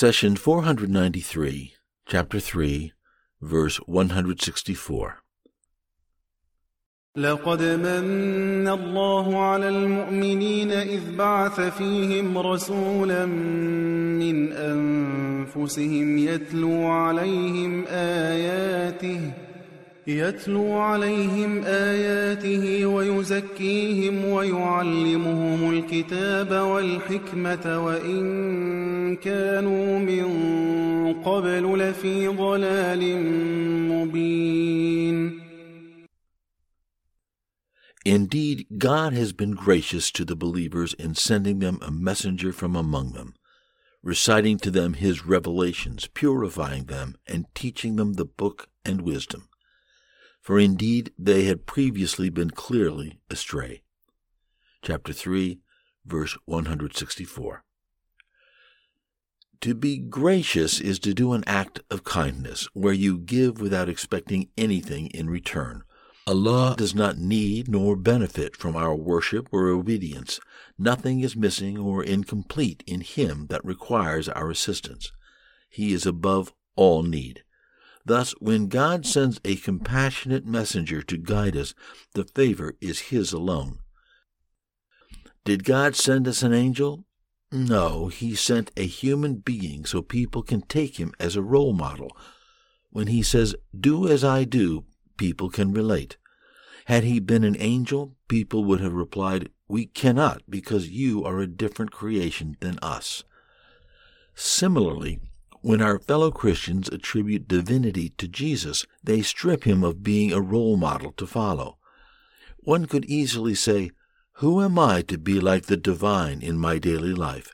Session 493, Chapter 3, verse 164. لقد من الله على المؤمنين إذ بعث فيهم رسولا من أنفسهم يتلو عليهم آياته يتلو عليهم آياته ويزكيهم ويعلمهم الكتاب والحكمة وإن كانوا من قبل لفي ضلال مبين Indeed, God has been gracious to the believers in sending them a messenger from among them, reciting to them his revelations, purifying them, and teaching them the book and wisdom. For indeed they had previously been clearly astray. Chapter 3, verse 164. To be gracious is to do an act of kindness, where you give without expecting anything in return Allah does not need nor benefit from our worship or obedience. Nothing is missing or incomplete in Him that requires our assistance. He is above all need. Thus, when God sends a compassionate messenger to guide us, the favor is His alone. Did God send us an angel? No, He sent a human being so people can take him as a role model. When He says, Do as I do, people can relate. Had he been an angel, people would have replied, We cannot, because you are a different creation than us. Similarly, when our fellow Christians attribute divinity to Jesus, they strip him of being a role model to follow. One could easily say, Who am I to be like the divine in my daily life?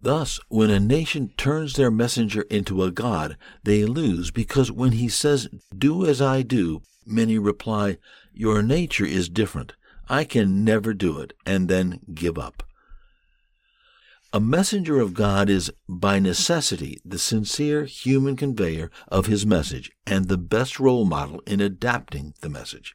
Thus, when a nation turns their messenger into a god, they lose because when he says, Do as I do, many reply, Your nature is different. I can never do it, and then give up. A messenger of God is, by necessity, the sincere human conveyor of his message and the best role model in adapting the message.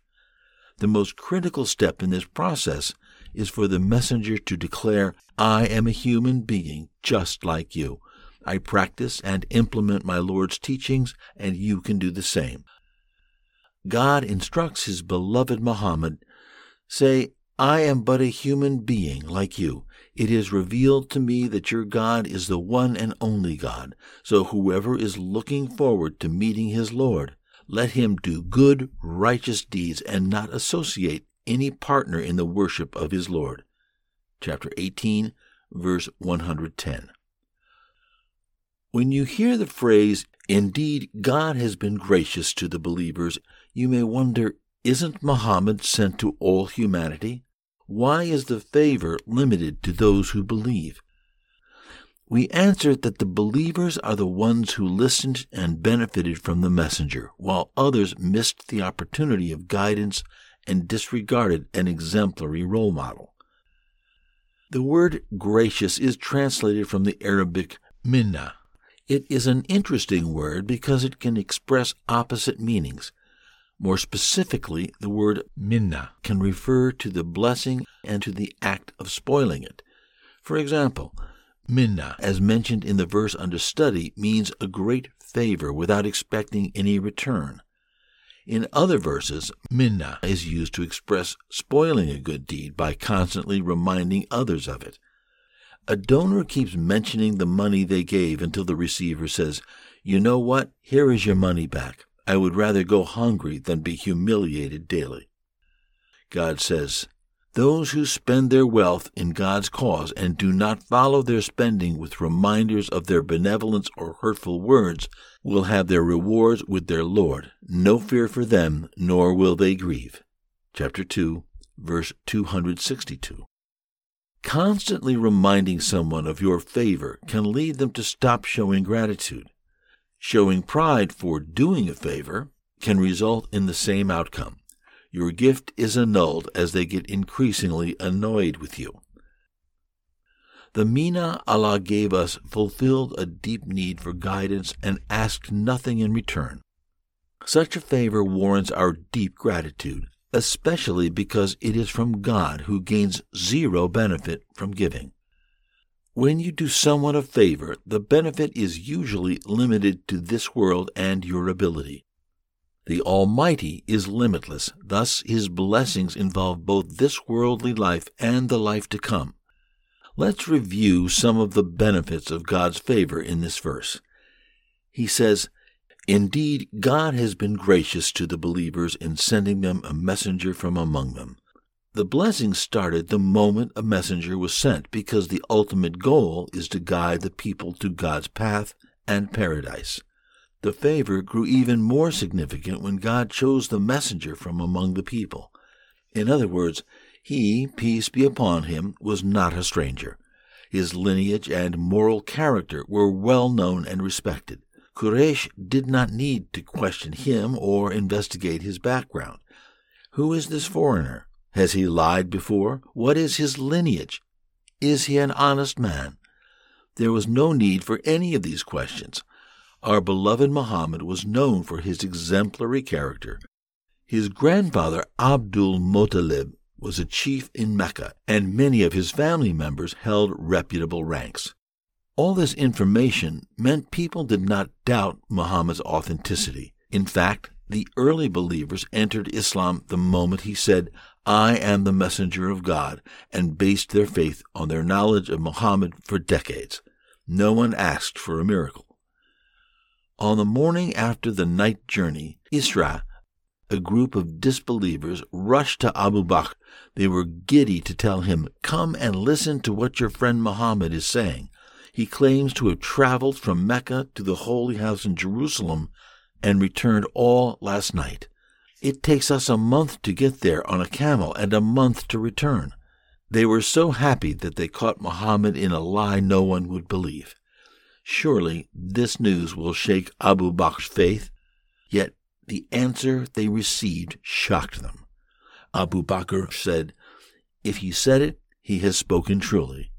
The most critical step in this process is for the messenger to declare, I am a human being just like you. I practice and implement my Lord's teachings, and you can do the same. God instructs his beloved Muhammad, Say, I am but a human being like you. It is revealed to me that your God is the one and only God. So whoever is looking forward to meeting his Lord, let him do good, righteous deeds and not associate any partner in the worship of his Lord. Chapter 18, verse 110. When you hear the phrase, Indeed, God has been gracious to the believers, you may wonder, isn't Muhammad sent to all humanity? Why is the favor limited to those who believe? We answer that the believers are the ones who listened and benefited from the messenger, while others missed the opportunity of guidance and disregarded an exemplary role model. The word gracious is translated from the Arabic minna. It is an interesting word because it can express opposite meanings. More specifically, the word minna can refer to the blessing and to the act of spoiling it. For example, minna, as mentioned in the verse under study, means a great favor without expecting any return. In other verses, minna is used to express spoiling a good deed by constantly reminding others of it. A donor keeps mentioning the money they gave until the receiver says, You know what? Here is your money back. I would rather go hungry than be humiliated daily. God says, Those who spend their wealth in God's cause and do not follow their spending with reminders of their benevolence or hurtful words will have their rewards with their Lord. No fear for them, nor will they grieve. Chapter 2, verse 262. Constantly reminding someone of your favor can lead them to stop showing gratitude. Showing pride for doing a favor can result in the same outcome. Your gift is annulled as they get increasingly annoyed with you. The minna Allah gave us fulfilled a deep need for guidance and asked nothing in return. Such a favor warrants our deep gratitude, especially because it is from God who gains zero benefit from giving. When you do someone a favor, the benefit is usually limited to this world and your ability. The Almighty is limitless, thus, His blessings involve both this worldly life and the life to come. Let's review some of the benefits of God's favor in this verse. He says, Indeed, God has been gracious to the believers in sending them a messenger from among them. The blessing started the moment a messenger was sent because the ultimate goal is to guide the people to God's path and paradise. The favor grew even more significant when God chose the messenger from among the people. In other words, he, peace be upon him, was not a stranger. His lineage and moral character were well known and respected. Quraysh did not need to question him or investigate his background. Who is this foreigner? Has he lied before? What is his lineage? Is he an honest man? There was no need for any of these questions. Our beloved Muhammad was known for his exemplary character. His grandfather Abdul Muttalib was a chief in Mecca, and many of his family members held reputable ranks. All this information meant people did not doubt Muhammad's authenticity. In fact, the early believers entered Islam the moment he said, I am the messenger of God, and based their faith on their knowledge of Muhammad for decades. No one asked for a miracle. On the morning after the night journey, Isra, a group of disbelievers, rushed to Abu Bakr. They were giddy to tell him, Come and listen to what your friend Muhammad is saying. He claims to have traveled from Mecca to the holy house in Jerusalem and returned all last night. It takes us a month to get there on a camel and a month to return. They were so happy that they caught Muhammad in a lie no one would believe. Surely this news will shake Abu Bakr's faith. Yet the answer they received shocked them. Abu Bakr said, If he said it, he has spoken truly.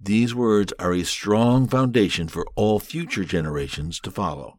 These words are a strong foundation for all future generations to follow.